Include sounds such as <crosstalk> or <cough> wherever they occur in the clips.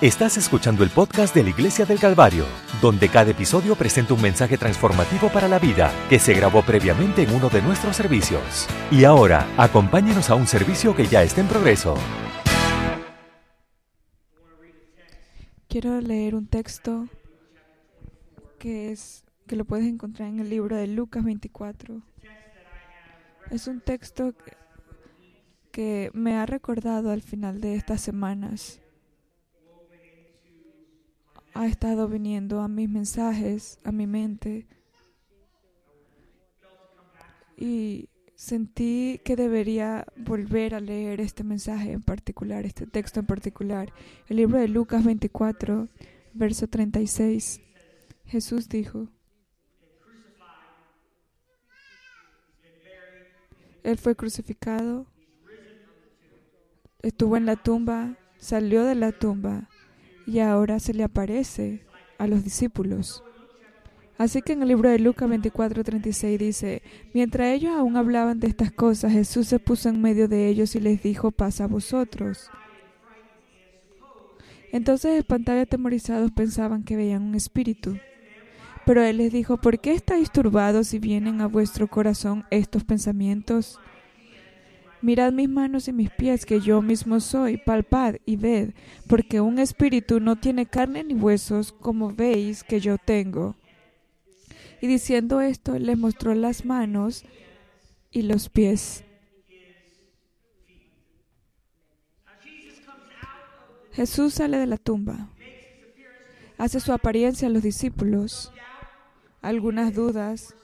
Estás escuchando el podcast de la Iglesia del Calvario, donde cada episodio presenta un mensaje transformativo para la vida que se grabó previamente en uno de nuestros servicios. Y ahora, acompáñenos a un servicio que ya está en progreso. Quiero leer un texto que es que lo puedes encontrar en el libro de Lucas 24. Es un texto que me ha recordado al final de estas semanas. Ha estado viniendo a mis mensajes, a mi mente. Y sentí que debería volver a leer este mensaje en particular, este texto en particular. El libro de Lucas 24, verso 36. Jesús dijo, Él fue crucificado, estuvo en la tumba, salió de la tumba y ahora se le aparece a los discípulos. Así que en el libro de Lucas 24:36 dice, mientras ellos aún hablaban de estas cosas, Jesús se puso en medio de ellos y les dijo, pasa a vosotros. Entonces espantados y atemorizados pensaban que veían un espíritu. Pero él les dijo, ¿por qué estáis turbados y vienen a vuestro corazón estos pensamientos? Mirad mis manos y mis pies, que yo mismo soy, palpad y ved, porque un espíritu no tiene carne ni huesos, como veis que yo tengo. Y diciendo esto, les mostró las manos y los pies. Jesús sale de la tumba, hace su apariencia a los discípulos, algunas dudas.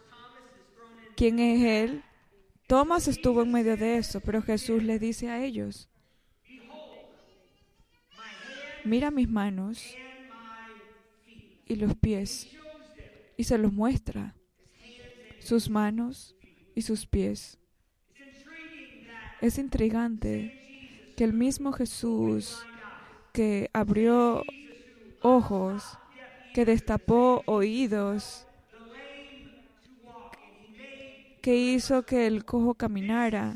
¿Quién es Él? Tomás estuvo en medio de eso, pero Jesús le dice a ellos, mira mis manos y los pies, y se los muestra, sus manos y sus pies. Es intrigante que el mismo Jesús que abrió ojos, que destapó oídos, que hizo que el cojo caminara.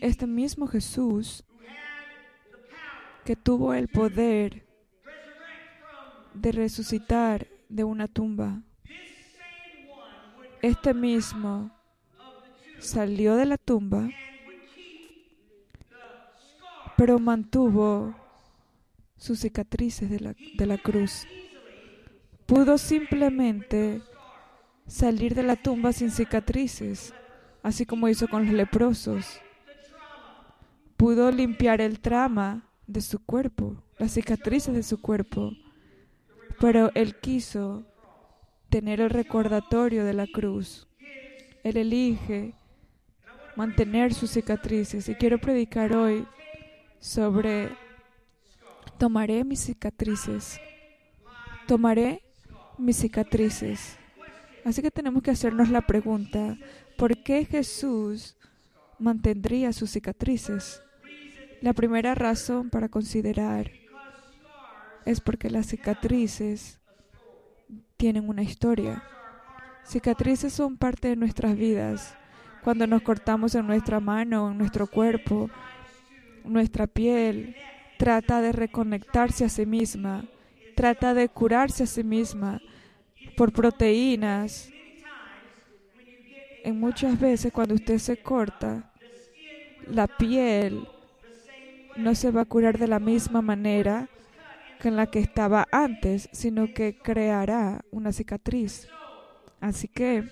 Este mismo Jesús que tuvo el poder de resucitar de una tumba. Este mismo salió de la tumba, pero mantuvo sus cicatrices de la, de la cruz. Pudo simplemente salir de la tumba sin cicatrices, así como hizo con los leprosos. Pudo limpiar el trama de su cuerpo, las cicatrices de su cuerpo, pero él quiso tener el recordatorio de la cruz. Él elige mantener sus cicatrices y quiero predicar hoy sobre tomaré mis cicatrices, tomaré mis cicatrices. Así que tenemos que hacernos la pregunta, ¿por qué Jesús mantendría sus cicatrices? La primera razón para considerar es porque las cicatrices tienen una historia. Cicatrices son parte de nuestras vidas. Cuando nos cortamos en nuestra mano, en nuestro cuerpo, nuestra piel, trata de reconectarse a sí misma, trata de curarse a sí misma por proteínas. En muchas veces cuando usted se corta, la piel no se va a curar de la misma manera que en la que estaba antes, sino que creará una cicatriz. Así que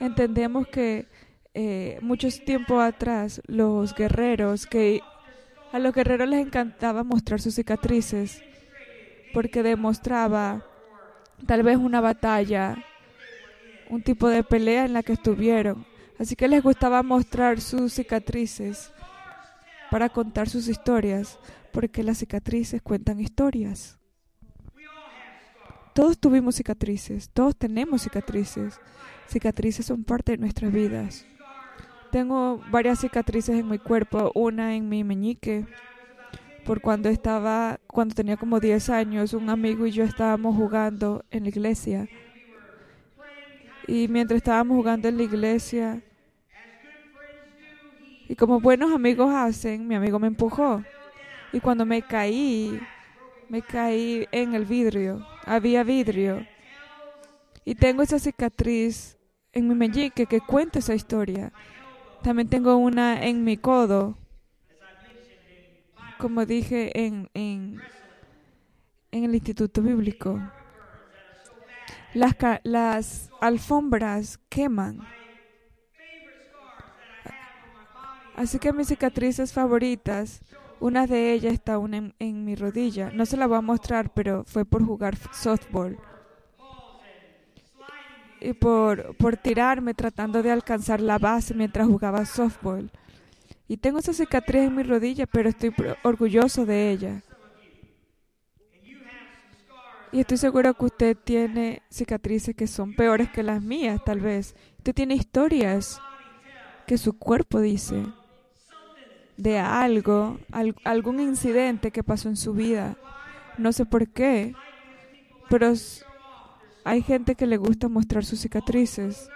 entendemos que eh, muchos tiempo atrás los guerreros que a los guerreros les encantaba mostrar sus cicatrices porque demostraba tal vez una batalla, un tipo de pelea en la que estuvieron. Así que les gustaba mostrar sus cicatrices para contar sus historias, porque las cicatrices cuentan historias. Todos tuvimos cicatrices, todos tenemos cicatrices. Cicatrices son parte de nuestras vidas. Tengo varias cicatrices en mi cuerpo, una en mi meñique, por cuando estaba, cuando tenía como 10 años, un amigo y yo estábamos jugando en la iglesia. Y mientras estábamos jugando en la iglesia, y como buenos amigos hacen, mi amigo me empujó. Y cuando me caí, me caí en el vidrio. Había vidrio. Y tengo esa cicatriz en mi meñique que cuenta esa historia. También tengo una en mi codo. Como dije en, en, en el Instituto Bíblico. Las, las alfombras queman. Así que mis cicatrices favoritas, una de ellas está una en, mi rodilla. No se la voy a mostrar, pero fue por jugar softball. Y por, por tirarme tratando de alcanzar la base mientras jugaba softball. Y tengo esa cicatriz en mi rodilla, pero estoy orgulloso de ella. Y estoy seguro que usted tiene cicatrices que son peores que las mías, tal vez. Usted tiene historias que su cuerpo dice de algo, algún incidente que pasó en su vida. No sé por qué, pero hay gente que le gusta mostrar sus cicatrices.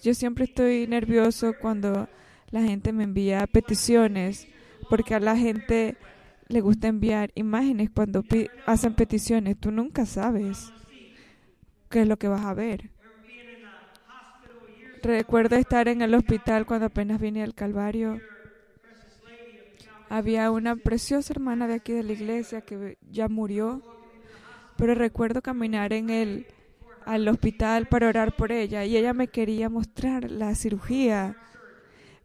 Yo siempre estoy nervioso cuando la gente me envía peticiones, porque a la gente le gusta enviar imágenes cuando hacen peticiones. Tú nunca sabes qué es lo que vas a ver. Recuerdo estar en el hospital cuando apenas vine al Calvario había una preciosa hermana de aquí de la iglesia que ya murió, pero recuerdo caminar en el al hospital para orar por ella y ella me quería mostrar la cirugía,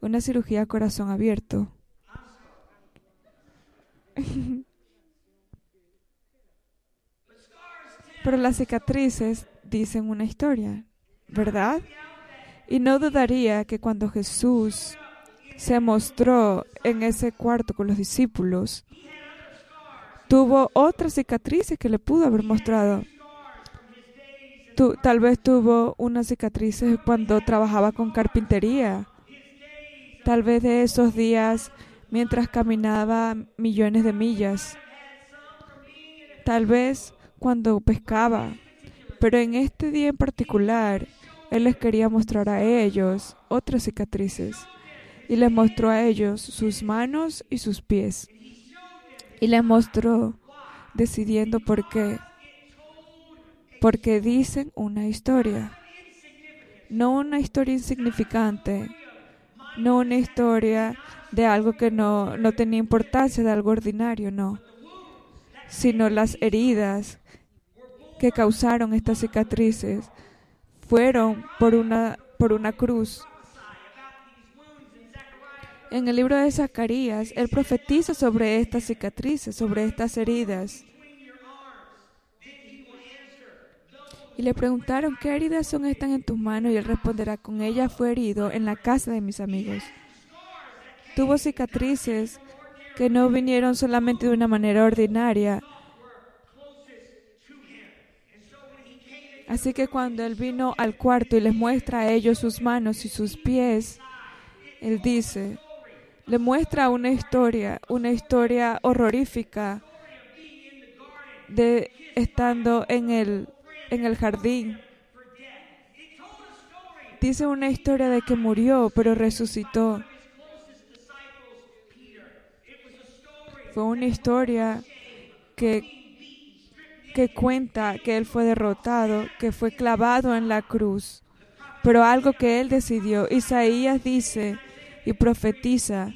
una cirugía a corazón abierto. <laughs> Pero las cicatrices dicen una historia, ¿verdad? Y no dudaría que cuando Jesús se mostró en ese cuarto con los discípulos, tuvo otras cicatrices que le pudo haber mostrado. tal vez tuvo unas cicatrices cuando trabajaba con carpintería. Tal vez de esos días mientras caminaba millones de millas. Tal vez cuando pescaba. Pero en este día en particular, Él les quería mostrar a ellos otras cicatrices y les mostró a ellos sus manos y sus pies. Y les mostró decidiendo por qué. Porque dicen una historia. No una historia insignificante. No una historia de algo que no, no tenía importancia, de algo ordinario, no. Sino las heridas que causaron estas cicatrices fueron por una, por una cruz en el libro de Zacarías, él profetiza sobre estas cicatrices, sobre estas heridas. Y le preguntaron, ¿qué heridas son estas en tus manos? Y él responderá, con ella fue herido en la casa de mis amigos. Tuvo cicatrices que no vinieron solamente de una manera ordinaria. Así que cuando él vino al cuarto y les muestra a ellos sus manos y sus pies, él dice, le muestra una historia, una historia horrorífica de estando en el, en el jardín. Dice una historia de que murió, pero resucitó. Fue una historia que, que cuenta que él fue derrotado, que fue clavado en la cruz, pero algo que él decidió. Isaías dice y profetiza,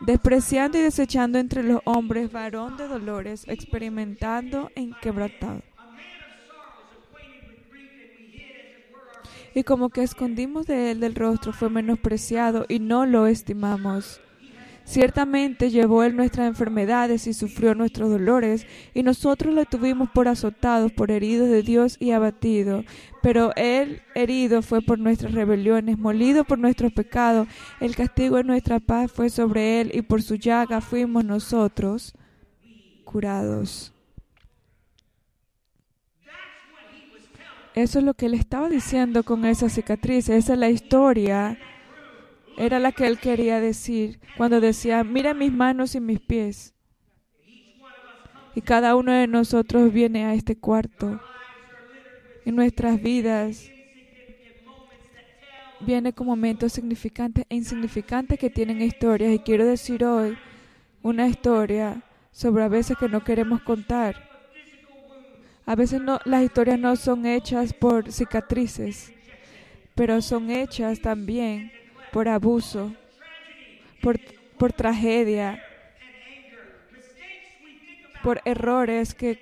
despreciando y desechando entre los hombres, varón de dolores, experimentando en quebrantado. Y como que escondimos de él del rostro, fue menospreciado y no lo estimamos. Ciertamente llevó él nuestras enfermedades y sufrió nuestros dolores, y nosotros le tuvimos por azotados, por heridos de Dios y abatido. Pero él herido fue por nuestras rebeliones, molido por nuestros pecados. El castigo de nuestra paz fue sobre él, y por su llaga fuimos nosotros curados. Eso es lo que él estaba diciendo con esa cicatriz. Esa es la historia era la que él quería decir cuando decía, mira mis manos y mis pies. Y cada uno de nosotros viene a este cuarto. En nuestras vidas viene con momentos significantes e insignificantes que tienen historias. Y quiero decir hoy una historia sobre a veces que no queremos contar. A veces no, las historias no son hechas por cicatrices, pero son hechas también por abuso, por, por tragedia, por errores que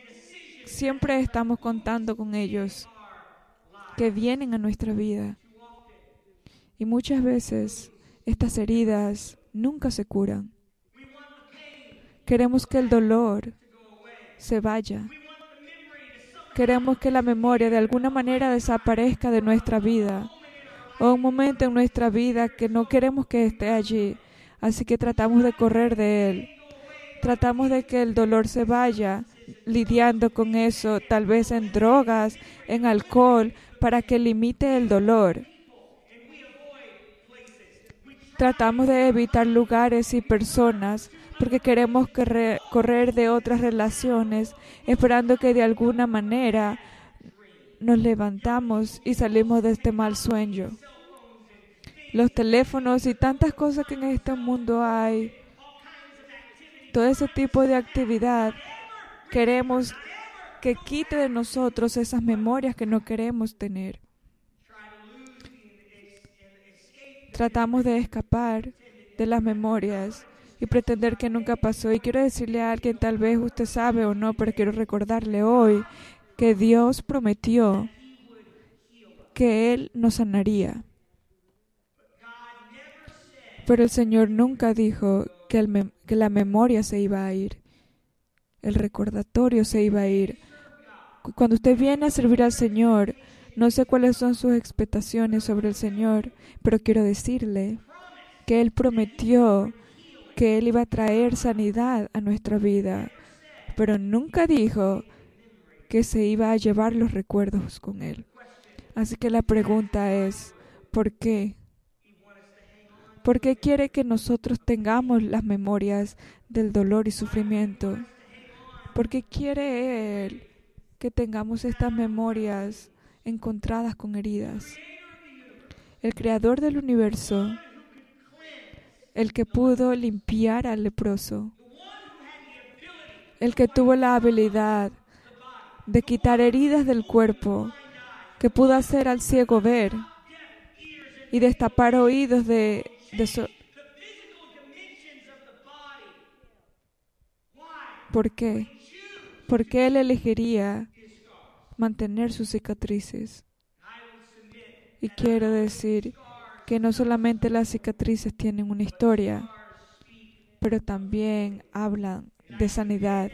siempre estamos contando con ellos, que vienen a nuestra vida. Y muchas veces estas heridas nunca se curan. Queremos que el dolor se vaya. Queremos que la memoria de alguna manera desaparezca de nuestra vida. O un momento en nuestra vida que no queremos que esté allí. Así que tratamos de correr de él. Tratamos de que el dolor se vaya lidiando con eso, tal vez en drogas, en alcohol, para que limite el dolor. Tratamos de evitar lugares y personas porque queremos correr de otras relaciones, esperando que de alguna manera nos levantamos y salimos de este mal sueño. Los teléfonos y tantas cosas que en este mundo hay, todo ese tipo de actividad, queremos que quite de nosotros esas memorias que no queremos tener. Tratamos de escapar de las memorias y pretender que nunca pasó. Y quiero decirle a alguien, tal vez usted sabe o no, pero quiero recordarle hoy que Dios prometió que Él nos sanaría. Pero el Señor nunca dijo que, que la memoria se iba a ir, el recordatorio se iba a ir. Cuando usted viene a servir al Señor, no sé cuáles son sus expectaciones sobre el Señor, pero quiero decirle que Él prometió que Él iba a traer sanidad a nuestra vida, pero nunca dijo que se iba a llevar los recuerdos con Él. Así que la pregunta es, ¿por qué? ¿Por qué quiere que nosotros tengamos las memorias del dolor y sufrimiento? ¿Por qué quiere Él que tengamos estas memorias encontradas con heridas? El creador del universo el que pudo limpiar al leproso, el que tuvo la habilidad de quitar heridas del cuerpo, que pudo hacer al ciego ver y destapar oídos de, ¿Por qué? Porque él elegiría mantener sus cicatrices. Y quiero decir que no solamente las cicatrices tienen una historia, pero también hablan de sanidad.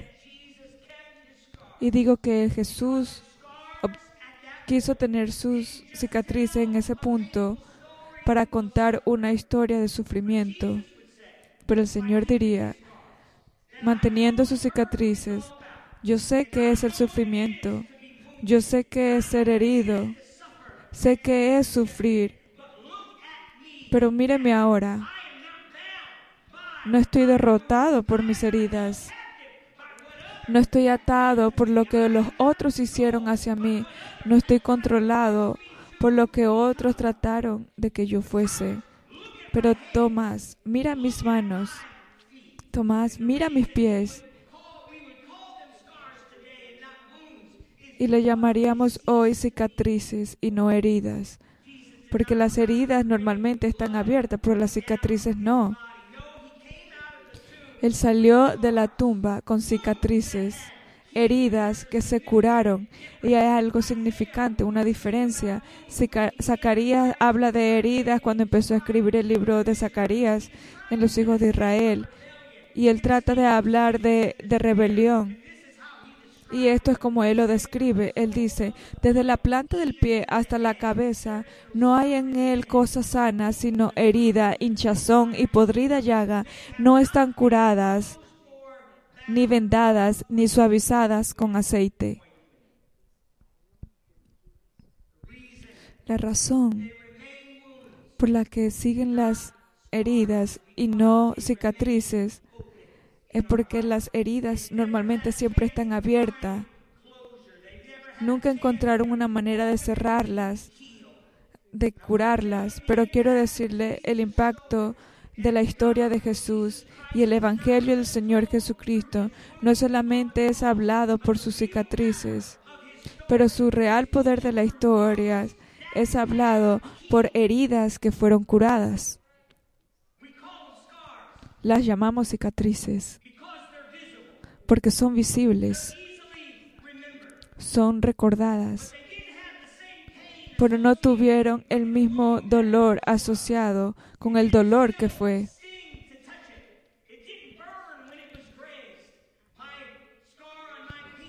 Y digo que Jesús quiso tener sus cicatrices en ese punto para contar una historia de sufrimiento. Pero el Señor diría, manteniendo sus cicatrices, yo sé que es el sufrimiento, yo sé que es ser herido, sé que es sufrir, pero míreme ahora. No estoy derrotado por mis heridas. No estoy atado por lo que los otros hicieron hacia mí. No estoy controlado por lo que otros trataron de que yo fuese. Pero Tomás, mira mis manos. Tomás, mira mis pies. Y le llamaríamos hoy cicatrices y no heridas porque las heridas normalmente están abiertas, pero las cicatrices no. Él salió de la tumba con cicatrices, heridas que se curaron. Y hay algo significante, una diferencia. Zacarías habla de heridas cuando empezó a escribir el libro de Zacarías en los hijos de Israel. Y él trata de hablar de, de rebelión. Y esto es como él lo describe. Él dice, desde la planta del pie hasta la cabeza, no hay en él cosa sana, sino herida, hinchazón y podrida llaga. No están curadas, ni vendadas, ni suavizadas con aceite. La razón por la que siguen las heridas y no cicatrices es porque las heridas normalmente siempre están abiertas. Nunca encontraron una manera de cerrarlas, de curarlas, pero quiero decirle el impacto de la historia de Jesús y el Evangelio del Señor Jesucristo no solamente es hablado por sus cicatrices, pero su real poder de la historia es hablado por heridas que fueron curadas. Las llamamos cicatrices porque son visibles, son recordadas, pero no tuvieron el mismo dolor asociado con el dolor que fue.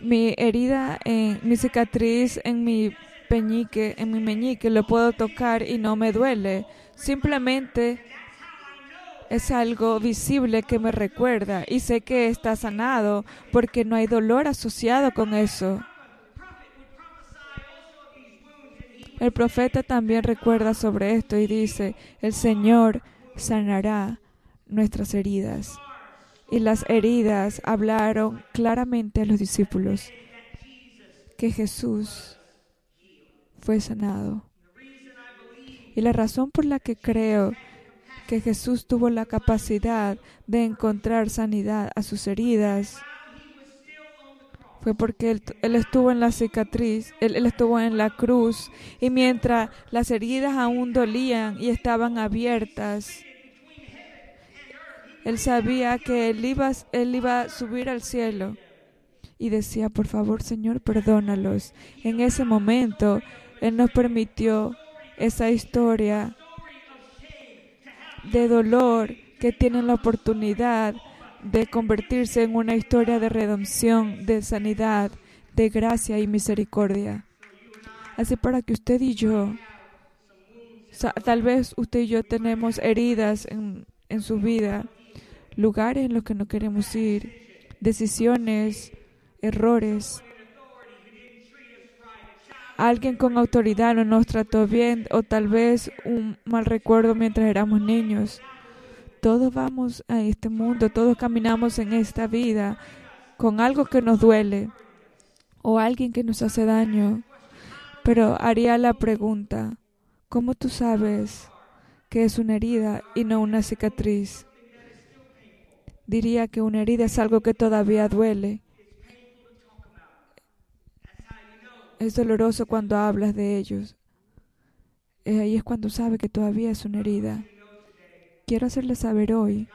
Mi herida, en, mi cicatriz en mi peñique, en mi meñique, lo puedo tocar y no me duele. Simplemente es algo visible que me recuerda y sé que está sanado porque no hay dolor asociado con eso. El profeta también recuerda sobre esto y dice, el Señor sanará nuestras heridas. Y las heridas hablaron claramente a los discípulos que Jesús fue sanado. Y la razón por la que creo que Jesús tuvo la capacidad de encontrar sanidad a sus heridas fue porque él, estuvo en la cicatriz, él, estuvo en la cruz y mientras las heridas aún dolían y estaban abiertas, él sabía que él iba, él iba a subir al cielo y decía, por favor Señor, perdónalos. En ese momento, Él nos permitió esa historia de dolor que tienen la oportunidad de convertirse en una historia de redención, de sanidad, de gracia y misericordia. Así para que usted y yo, tal vez usted y yo tenemos heridas en, en su vida, lugares en los que no queremos ir, decisiones, errores. Alguien con autoridad no nos trató bien o tal vez un mal recuerdo mientras éramos niños. Todos vamos a este mundo, todos caminamos en esta vida con algo que nos duele o alguien que nos hace daño. Pero haría la pregunta, ¿cómo tú sabes que es una herida y no una cicatriz? Diría que una herida es algo que todavía duele. Es doloroso cuando hablas de ellos. Ahí es cuando sabe que todavía es una herida quiero hacerle saber hoy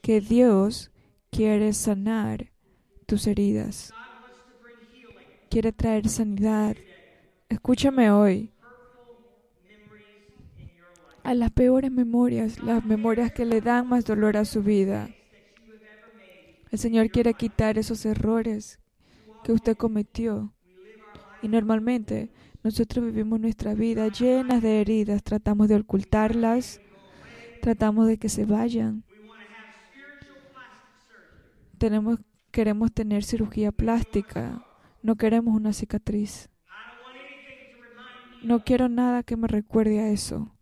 que Dios quiere sanar tus heridas. Quiere traer sanidad. Escúchame hoy. A las peores memorias, las memorias que le dan más dolor a su vida. El Señor quiere quitar esos errores que usted cometió. Y normalmente nosotros vivimos nuestra vida llenas de heridas, tratamos de ocultarlas, tratamos de que se vayan. Tenemos, queremos tener cirugía plástica, no queremos una cicatriz. No quiero nada que me recuerde a eso.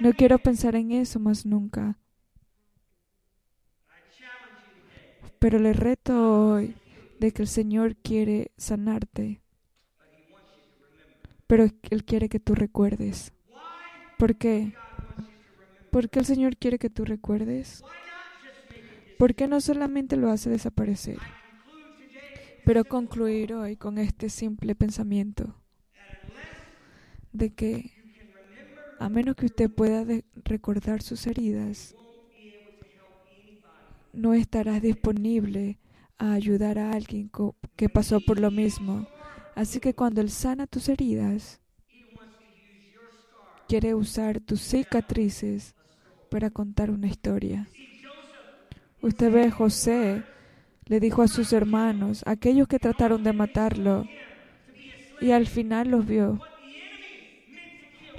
No quiero pensar en eso más nunca. Pero le reto hoy de que el Señor quiere sanarte. Pero Él quiere que tú recuerdes. ¿Por qué? Porque el Señor quiere que tú recuerdes. ¿Por qué no solamente lo hace desaparecer? Pero concluir hoy con este simple pensamiento de que a menos que usted pueda recordar sus heridas, no estarás disponible a ayudar a alguien que pasó por lo mismo. Así que cuando Él sana tus heridas, quiere usar tus cicatrices para contar una historia. Usted ve, José le dijo a sus hermanos, aquellos que trataron de matarlo, y al final los vio.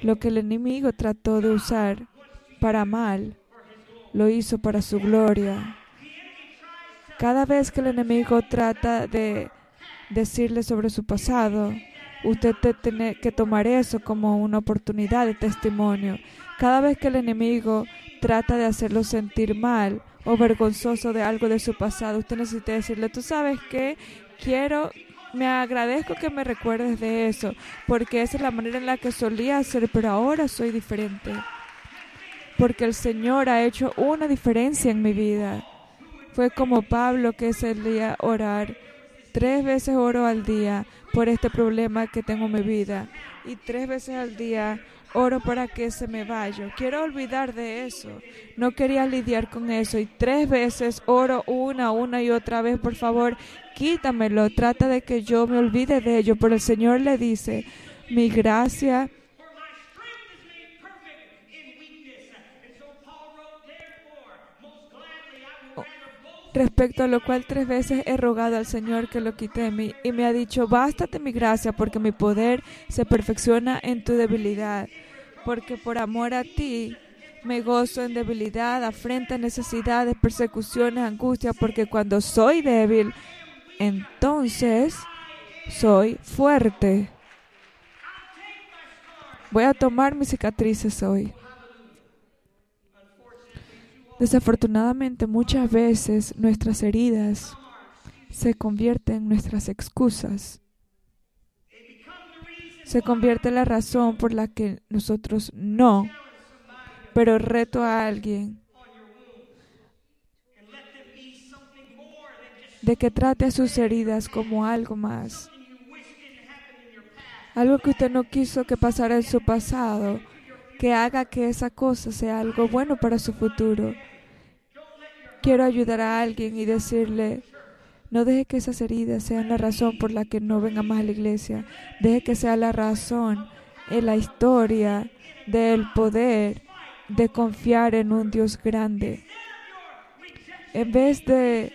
Lo que el enemigo trató de usar para mal, lo hizo para su gloria. Cada vez que el enemigo trata de decirle sobre su pasado, usted tiene que tomar eso como una oportunidad de testimonio. Cada vez que el enemigo trata de hacerlo sentir mal o vergonzoso de algo de su pasado, usted necesita decirle, tú sabes que quiero, me agradezco que me recuerdes de eso, porque esa es la manera en la que solía ser, pero ahora soy diferente. porque el Señor ha hecho una diferencia en mi vida. Fue como Pablo que solía orar. Tres veces oro al día por este problema que tengo en mi vida. Y tres veces al día oro para que se me vaya. Quiero olvidar de eso. No quería lidiar con eso. Y tres veces oro una, una y otra vez. Por favor, quítamelo. Trata de que yo me olvide de ello. Pero el Señor le dice, mi gracia respecto a lo cual tres veces he rogado al Señor que lo quite de mí, y me ha dicho, bástate mi gracia, porque mi poder se perfecciona en tu debilidad, porque por amor a ti me gozo en debilidad, afrenta, necesidades, persecuciones, angustia, porque cuando soy débil, entonces soy fuerte. Voy a tomar mis cicatrices hoy. Desafortunadamente muchas veces nuestras heridas se convierten en nuestras excusas. Se convierte en la razón por la que nosotros no, pero reto a alguien de que trate a sus heridas como algo más. Algo que usted no quiso que pasara en su pasado, que haga que esa cosa sea algo bueno para su futuro quiero ayudar a alguien y decirle, no deje que esas heridas sean la razón por la que no venga más a la iglesia. Deje que sea la razón en la historia del poder de confiar en un Dios grande. En vez de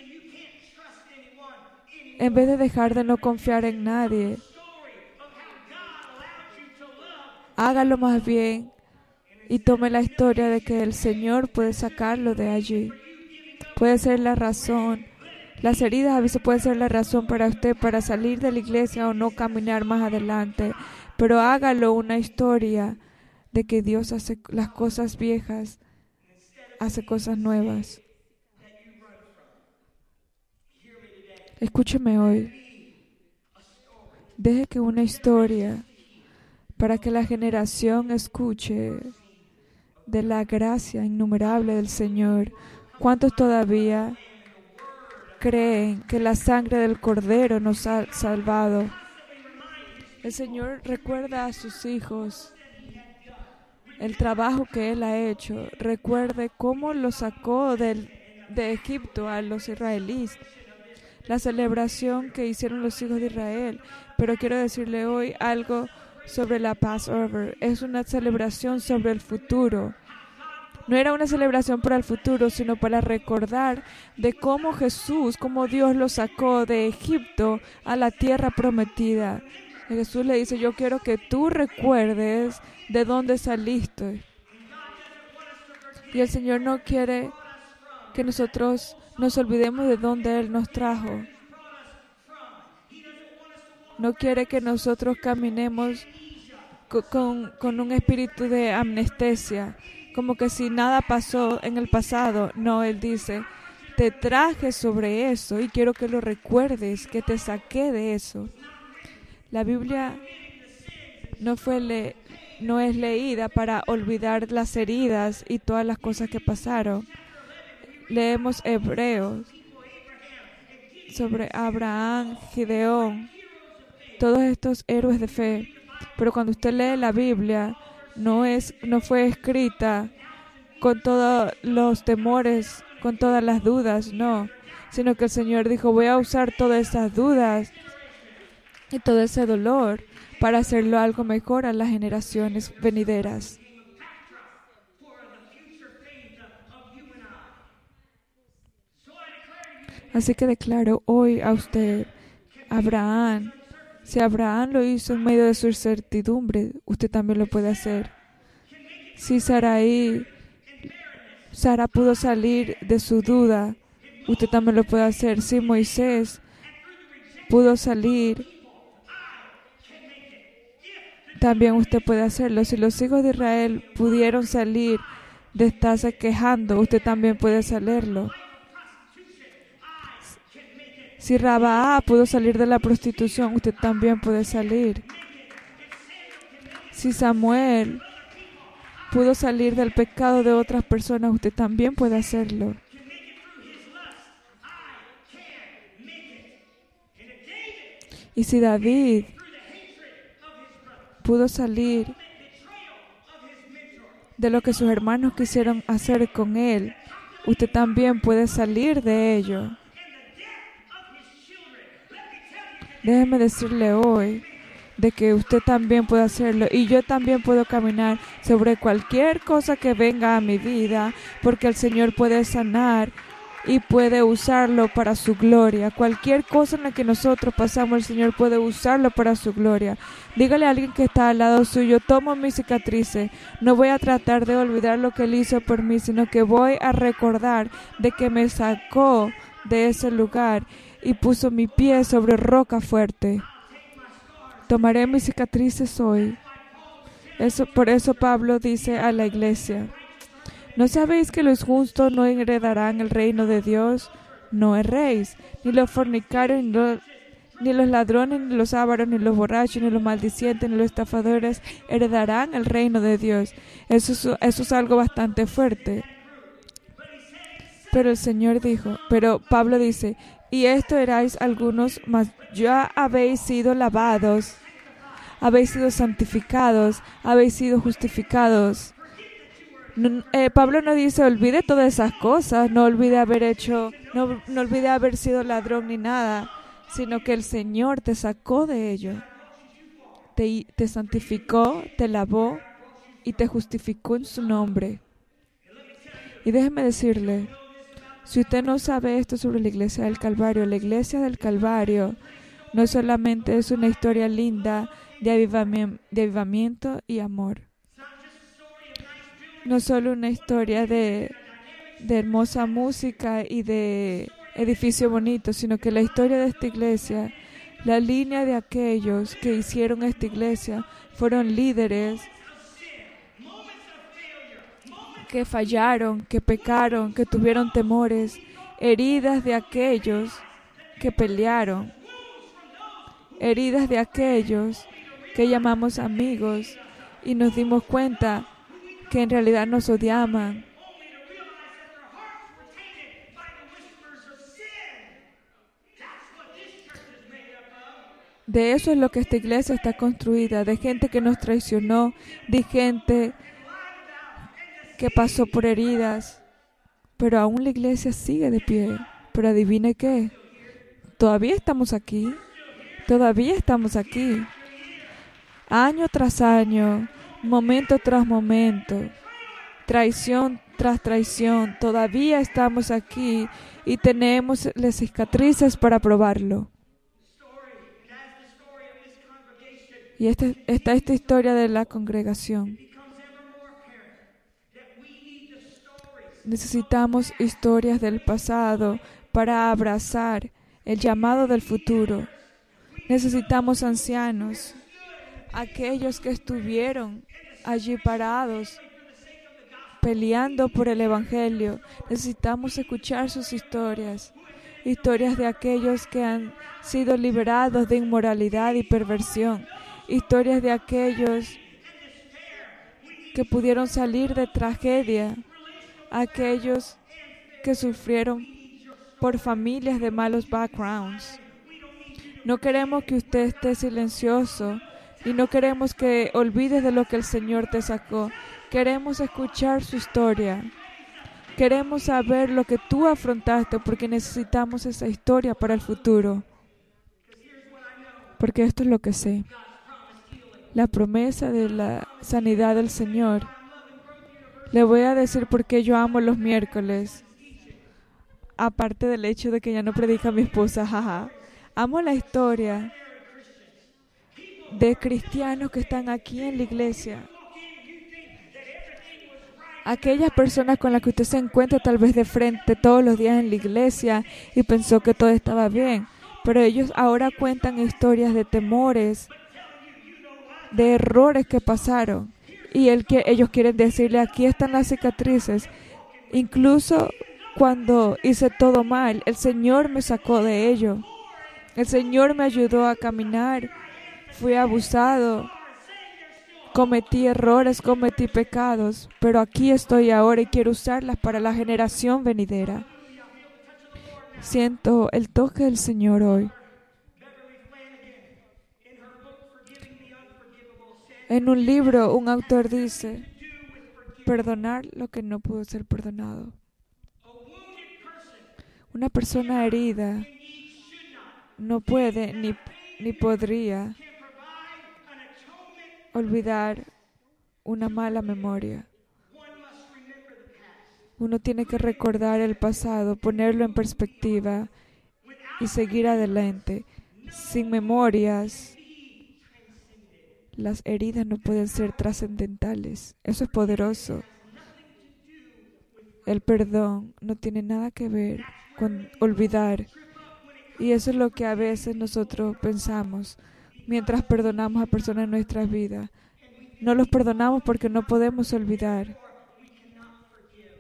en vez de dejar de no confiar en nadie, hágalo más bien y tome la historia de que el Señor puede sacarlo de allí puede ser la razón. Las heridas a veces pueden ser la razón para usted para salir de la iglesia o no caminar más adelante. Pero hágalo una historia de que Dios hace las cosas viejas, hace cosas nuevas. Escúcheme hoy. Deje que una historia para que la generación escuche de la gracia innumerable del Señor, ¿Cuántos todavía creen que la sangre del Cordero nos ha salvado? El Señor recuerda a sus hijos el trabajo que Él ha hecho. Recuerde cómo lo sacó del, de Egipto a los israelíes. La celebración que hicieron los hijos de Israel. Pero quiero decirle hoy algo sobre la Passover. Es una celebración sobre el futuro no era una celebración para el futuro, sino para recordar de cómo Jesús, cómo Dios lo sacó de Egipto a la tierra prometida. Jesús le dice, yo quiero que tú recuerdes de dónde saliste. Y el Señor no quiere que nosotros nos olvidemos de dónde Él nos trajo. No quiere que nosotros caminemos con, con un espíritu de amnestesia, como que si nada pasó en el pasado. No, Él dice, te traje sobre eso y quiero que lo recuerdes, que te saqué de eso. La Biblia no, fue no es leída para olvidar las heridas y todas las cosas que pasaron. Leemos Hebreos sobre Abraham, Gideón, todos estos héroes de fe. Pero cuando usted lee la Biblia, no, es, no fue escrita con todos los temores, con todas las dudas, no, sino que el Señor dijo, voy a usar todas esas dudas y todo ese dolor para hacerlo algo mejor a las generaciones venideras. Así que declaro hoy a usted, Abraham, si Abraham lo hizo en medio de su incertidumbre, usted también lo puede hacer. Si Saraí, Sara pudo salir de su duda, usted también lo puede hacer. Si Moisés pudo salir, también usted puede hacerlo. Si los hijos de Israel pudieron salir de estarse quejando, usted también puede hacerlo. Si Rabaa pudo salir de la prostitución, usted también puede salir. Si Samuel pudo salir del pecado de otras personas, usted también puede hacerlo. Y si David pudo salir de lo que sus hermanos quisieron hacer con él, usted también puede salir de ello. Déjeme decirle hoy de que usted también puede hacerlo y yo también puedo caminar sobre cualquier cosa que venga a mi vida porque el Señor puede sanar y puede usarlo para su gloria. Cualquier cosa en la que nosotros pasamos, el Señor puede usarlo para su gloria. Dígale a alguien que está al lado suyo, tomo mis cicatrices, no voy a tratar de olvidar lo que Él hizo por mí, sino que voy a recordar de que me sacó de ese lugar y puso mi pie sobre roca fuerte. Tomaré mis cicatrices hoy. Eso, por eso Pablo dice a la iglesia, ¿no sabéis que los justos no heredarán el reino de Dios? No erréis, ni los fornicarios, ni los, ladrones, ni los ávaros, ni los borrachos, ni los maldicientes, ni los estafadores heredarán el reino de Dios. Eso, eso es algo bastante fuerte. Pero el Señor dijo, pero Pablo dice, y esto erais algunos, mas ya habéis sido lavados, habéis sido santificados, habéis sido justificados. Eh, Pablo no dice olvide todas esas cosas, no olvide haber hecho, no, no olvide haber sido ladrón ni nada, sino que el Señor te sacó de ello, te, te santificó, te lavó y te justificó en su nombre. Y déjeme decirle, si usted no sabe esto sobre la iglesia del Calvario, la iglesia del Calvario no solamente es una historia linda de avivamiento, y amor. No solo una historia de, de hermosa música y de edificio bonito, sino que la historia de esta iglesia, la línea de aquellos que hicieron esta iglesia, fueron líderes que fallaron, que pecaron, que tuvieron temores, heridas de aquellos que pelearon, heridas de aquellos que llamamos amigos y nos dimos cuenta que en realidad nos odiaban. De eso es lo que esta iglesia está construida, de gente que nos traicionó, de gente que pasó por heridas, pero aún la iglesia sigue de pie. Pero adivine qué, todavía estamos aquí, todavía estamos aquí, año tras año, momento tras momento, traición tras traición, todavía estamos aquí y tenemos las cicatrices para probarlo. Y esta, está esta historia de la congregación. Necesitamos historias del pasado para abrazar el llamado del futuro. Necesitamos ancianos, aquellos que estuvieron allí parados peleando por el Evangelio. Necesitamos escuchar sus historias, historias de aquellos que han sido liberados de inmoralidad y perversión, historias de aquellos que pudieron salir de tragedia aquellos que sufrieron por familias de malos backgrounds. No queremos que usted esté silencioso y no queremos que olvides de lo que el Señor te sacó. Queremos escuchar su historia. Queremos saber lo que tú afrontaste porque necesitamos esa historia para el futuro. Porque esto es lo que sé. La promesa de la sanidad del Señor le voy a decir por qué yo amo los miércoles. Aparte del hecho de que ya no predica mi esposa, jaja. Amo la historia de cristianos que están aquí en la iglesia. Aquellas personas con las que usted se encuentra tal vez de frente todos los días en la iglesia y pensó que todo estaba bien, pero ellos ahora cuentan historias de temores, de errores que pasaron y que ellos quieren decirle, aquí están las cicatrices. Incluso cuando hice todo mal, el Señor me sacó de ello. El Señor me ayudó a caminar. Fui abusado. Cometí errores, cometí pecados, pero aquí estoy ahora y quiero usarlas para la generación venidera. Siento el toque del Señor hoy. En un libro un autor dice, perdonar lo que no pudo ser perdonado. Una persona herida no puede ni, ni podría olvidar una mala memoria. Uno tiene que recordar el pasado, ponerlo en perspectiva y seguir adelante. Sin memorias, las heridas no pueden ser trascendentales. Eso es poderoso. El perdón no tiene nada que ver con olvidar. Y eso es lo que a veces nosotros pensamos mientras perdonamos a personas en nuestras vidas. No los perdonamos porque no podemos olvidar.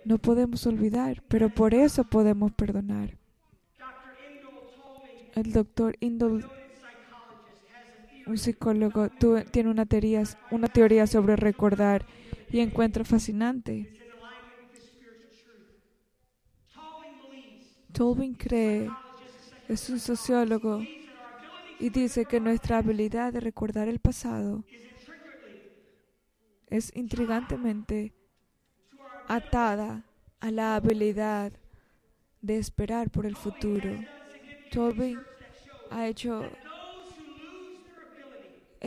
No podemos olvidar, pero por eso podemos perdonar. El doctor Indol, un psicólogo, tiene una teoría, una teoría sobre recordar y encuentro fascinante. Tolvin cree, es un sociólogo, y dice que nuestra habilidad de recordar el pasado es intrigantemente atada a la habilidad de esperar por el futuro. Tolvin ha hecho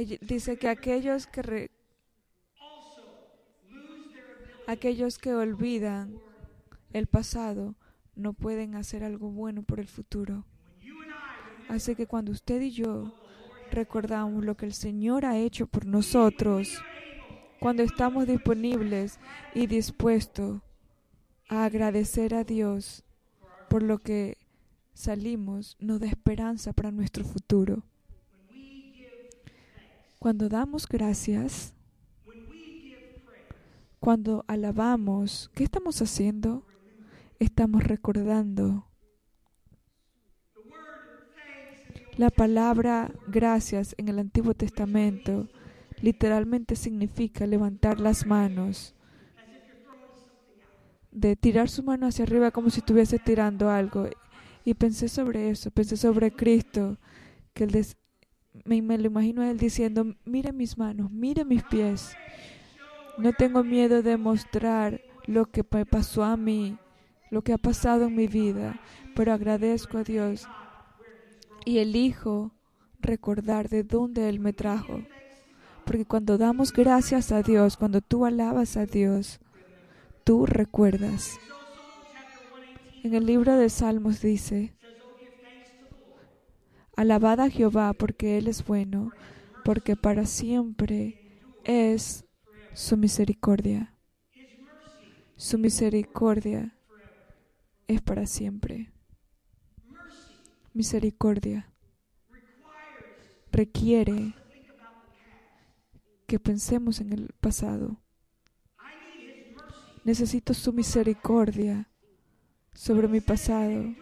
dice que aquellos que aquellos que olvidan el pasado no pueden hacer algo bueno por el futuro. Así que cuando usted y yo recordamos lo que el Señor ha hecho por nosotros, cuando estamos disponibles y dispuestos a agradecer a Dios por lo que salimos, nos da esperanza para nuestro futuro. Cuando damos gracias, cuando alabamos, ¿qué estamos haciendo? Estamos recordando. La palabra gracias en el Antiguo Testamento literalmente significa levantar las manos, de tirar su mano hacia arriba como si estuviese tirando algo. Y pensé sobre eso, pensé sobre Cristo, que él me, lo imagino a él diciendo, mire mis manos, mire mis pies. No tengo miedo de mostrar lo que me pasó a mí, lo que ha pasado en mi vida, pero agradezco a Dios y elijo recordar de dónde Él me trajo. Porque cuando damos gracias a Dios, cuando tú alabas a Dios, tú recuerdas. En el libro de Salmos dice, Alabad a Jehová porque Él es bueno, porque para siempre es su misericordia. Su misericordia es para siempre misericordia requiere que pensemos en el pasado. Necesito su misericordia sobre mi pasado,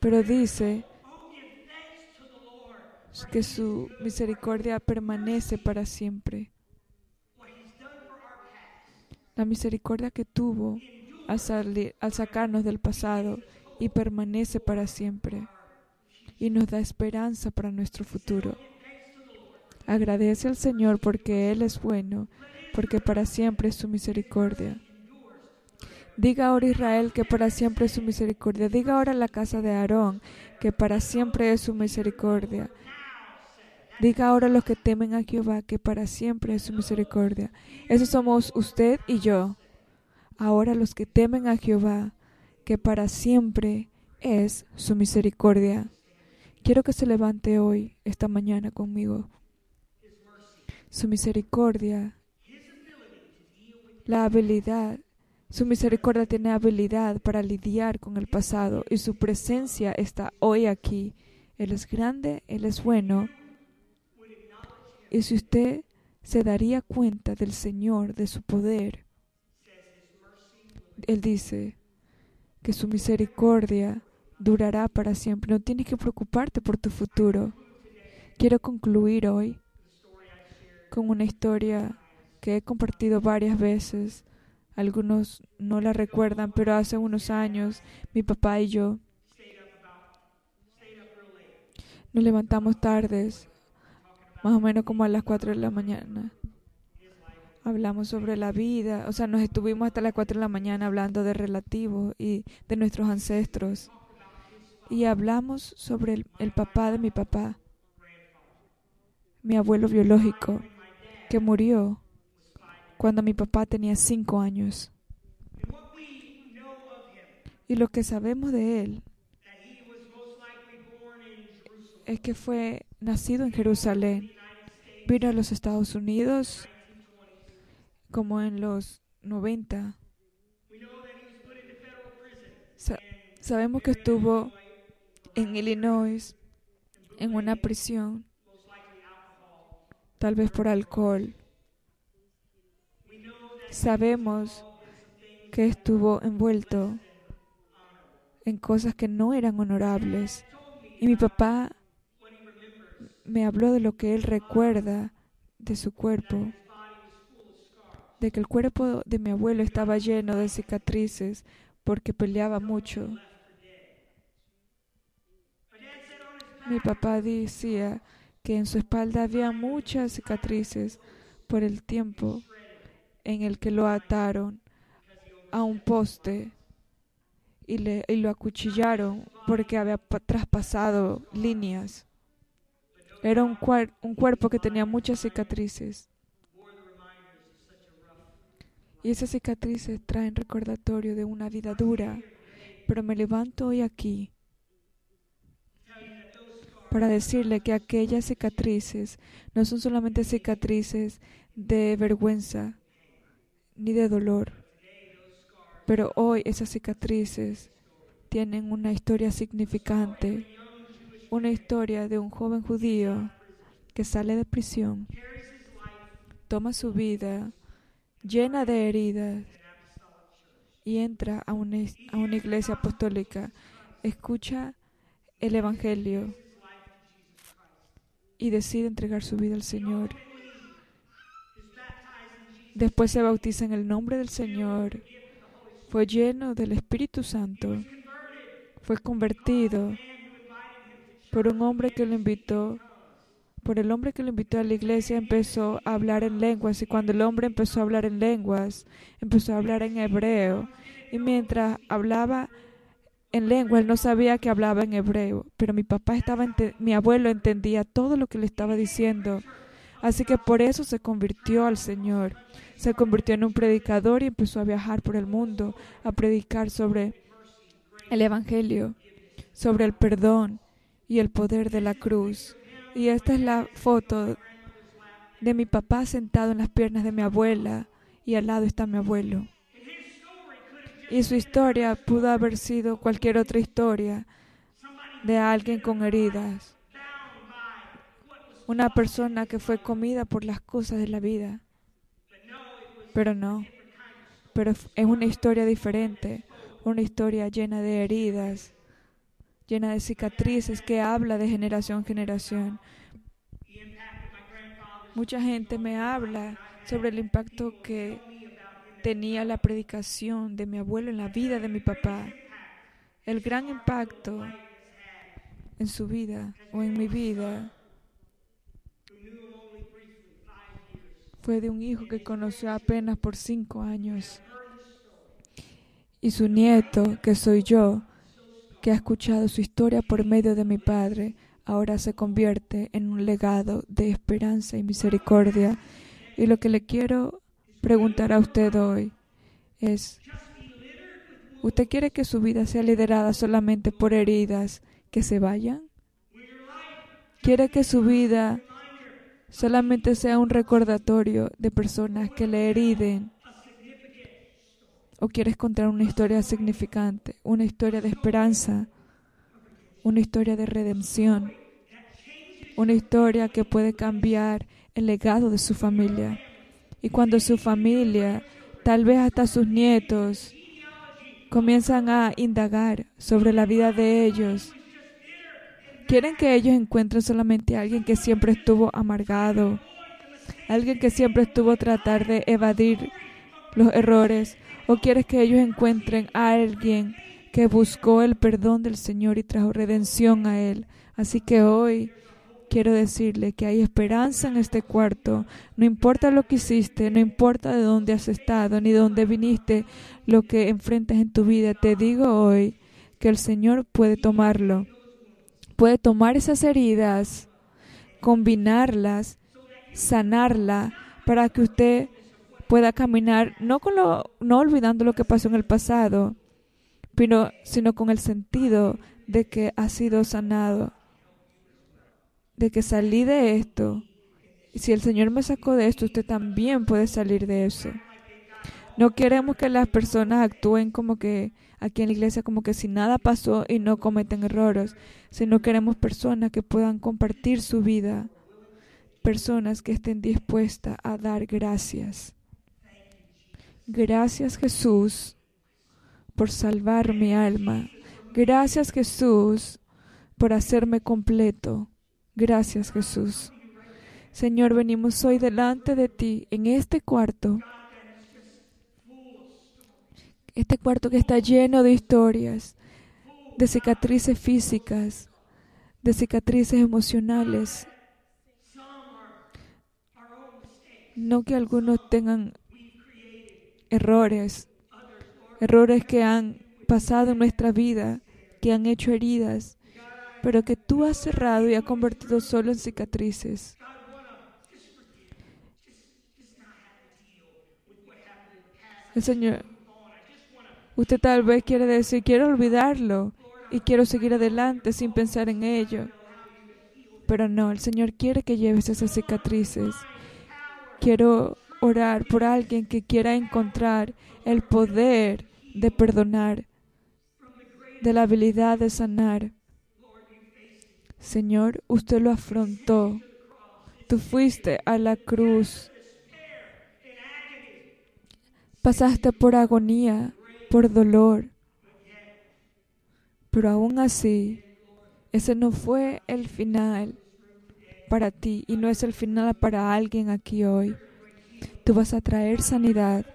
pero dice que su misericordia permanece para siempre. La misericordia que tuvo al, sacarnos del pasado y permanece para siempre y nos da esperanza para nuestro futuro. Agradece al Señor porque Él es bueno, porque para siempre es su misericordia. Diga ahora Israel que para siempre es su misericordia. Diga ahora la casa de Aarón que para siempre es su misericordia. Diga ahora los que temen a Jehová que para siempre es su misericordia. Esos somos usted y yo. Ahora los que temen a Jehová que para siempre es su misericordia. Quiero que se levante hoy, esta mañana conmigo. Su misericordia, la habilidad, su misericordia tiene habilidad para lidiar con el pasado y su presencia está hoy aquí. Él es grande, Él es bueno. Y si usted se daría cuenta del Señor, de su poder, Él dice que su misericordia durará para siempre. No tienes que preocuparte por tu futuro. Quiero concluir hoy con una historia que he compartido varias veces. Algunos no la recuerdan, pero hace unos años mi papá y yo nos levantamos tardes, más o menos como a las 4 de la mañana. Hablamos sobre la vida, o sea, nos estuvimos hasta las 4 de la mañana hablando de relativos y de nuestros ancestros. Y hablamos sobre el, el papá de mi papá, mi abuelo biológico, que murió cuando mi papá tenía cinco años. Y lo que sabemos de él es que fue nacido en Jerusalén, vino a los Estados Unidos como en los 90. Sa- sabemos que estuvo en Illinois, en una prisión, tal vez por alcohol. Sabemos que estuvo envuelto en cosas que no eran honorables. Y mi papá me habló de lo que él recuerda de su cuerpo, de que el cuerpo de mi abuelo estaba lleno de cicatrices porque peleaba mucho. Mi papá decía que en su espalda había muchas cicatrices por el tiempo en el que lo ataron a un poste y, le, y lo acuchillaron porque había pa- traspasado líneas. Era un, cuer- un cuerpo que tenía muchas cicatrices. Y esas cicatrices traen recordatorio de una vida dura. Pero me levanto hoy aquí para decirle que aquellas cicatrices no son solamente cicatrices de vergüenza ni de dolor, pero hoy esas cicatrices tienen una historia significante, una historia de un joven judío que sale de prisión, toma su vida llena de heridas y entra a una, a una iglesia apostólica, escucha el Evangelio y decide entregar su vida al Señor. Después se bautiza en el nombre del Señor. Fue lleno del Espíritu Santo. Fue convertido por un hombre que lo invitó. Por el hombre que lo invitó a la iglesia empezó a hablar en lenguas y cuando el hombre empezó a hablar en lenguas, empezó a hablar en hebreo. Y mientras hablaba en lengua, él no sabía que hablaba en hebreo, pero mi papá estaba, mi abuelo entendía todo lo que le estaba diciendo. Así que por eso se convirtió al Señor. Se convirtió en un predicador y empezó a viajar por el mundo, a predicar sobre el Evangelio, sobre el perdón y el poder de la cruz. Y esta es la foto de mi papá sentado en las piernas de mi abuela y al lado está mi abuelo. Y su historia pudo haber sido cualquier otra historia de alguien con heridas, una persona que fue comida por las cosas de la vida. Pero no, pero es una historia diferente, una historia llena de heridas, llena de cicatrices que habla de generación en generación. Mucha gente me habla sobre el impacto que tenía la predicación de mi abuelo en la vida de mi papá. El gran impacto en su vida o en mi vida fue de un hijo que conoció apenas por cinco años y su nieto, que soy yo, que ha escuchado su historia por medio de mi padre, ahora se convierte en un legado de esperanza y misericordia. Y lo que le quiero preguntar a usted hoy es, ¿usted quiere que su vida sea liderada solamente por heridas que se vayan? ¿Quiere que su vida solamente sea un recordatorio de personas que le heriden? ¿O quieres contar una historia significante, una historia de esperanza, una historia de redención, una historia que puede cambiar el legado de su familia? Y cuando su familia, tal vez hasta sus nietos, comienzan a indagar sobre la vida de ellos, quieren que ellos encuentren solamente a alguien que siempre estuvo amargado, alguien que siempre estuvo a tratar de evadir los errores, o quieres que ellos encuentren a alguien que buscó el perdón del Señor y trajo redención a Él. Así que hoy quiero decirle que hay esperanza en este cuarto. No importa lo que hiciste, no importa de dónde has estado, ni de dónde viniste, lo que enfrentas en tu vida. Te digo hoy que el Señor puede tomarlo. Puede tomar esas heridas, combinarlas, sanarla, para que usted pueda caminar, no, con lo, no olvidando lo que pasó en el pasado, sino, con el sentido de que ha sido sanado de que salí de esto. Y si el Señor me sacó de esto, usted también puede salir de eso. No queremos que las personas actúen como que aquí en la iglesia como que si nada pasó y no cometen errores, sino queremos personas que puedan compartir su vida, personas que estén dispuestas a dar gracias. Gracias Jesús por salvar mi alma. Gracias Jesús por hacerme completo. Gracias Jesús. Señor, venimos hoy delante de ti en este cuarto. Este cuarto que está lleno de historias, de cicatrices físicas, de cicatrices emocionales. No que algunos tengan errores, errores que han pasado en nuestra vida, que han hecho heridas, pero que tú has cerrado y ha convertido solo en cicatrices. El Señor, usted tal vez quiere decir, quiero olvidarlo y quiero seguir adelante sin pensar en ello. Pero no, el Señor quiere que lleves esas cicatrices. Quiero orar por alguien que quiera encontrar el poder de perdonar, de la habilidad de sanar. Señor, usted lo afrontó. Tú fuiste a la cruz. Pasaste por agonía, por dolor. Pero aún así, ese no fue el final para ti y no es el final para alguien aquí hoy. Tú vas a traer sanidad.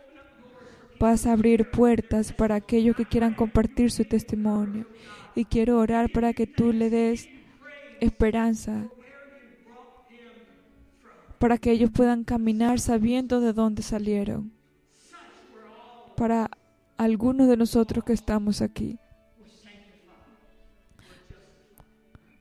Vas a abrir puertas para aquellos que quieran compartir su testimonio. Y quiero orar para que tú le des esperanza para que ellos puedan caminar sabiendo de dónde salieron. Para algunos de nosotros que estamos aquí.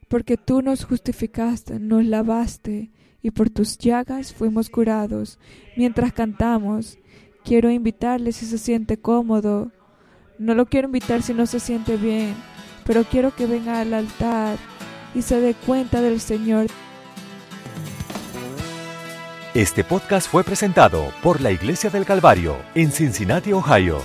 Porque tú nos justificaste, nos lavaste y por tus llagas fuimos curados. Mientras cantamos, quiero invitarle si se siente cómodo. No lo quiero invitar si no se siente bien, pero quiero que venga al altar y se dé cuenta del Señor. Este podcast fue presentado por la Iglesia del Calvario en Cincinnati, Ohio.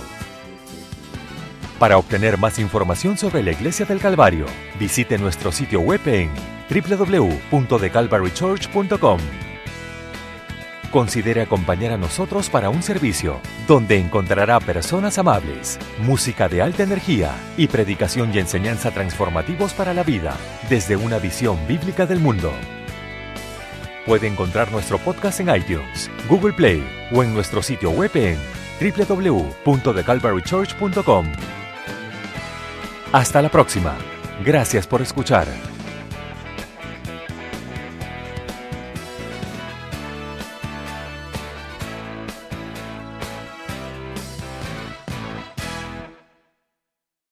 Para obtener más información sobre la Iglesia del Calvario, visite nuestro sitio web en www.thecalvarychurch.com. Considere acompañar a nosotros para un servicio donde encontrará personas amables, música de alta energía y predicación y enseñanza transformativos para la vida desde una visión bíblica del mundo. Puede encontrar nuestro podcast en iTunes, Google Play o en nuestro sitio web en www.thecalvarychurch.com. Hasta la próxima. Gracias por escuchar.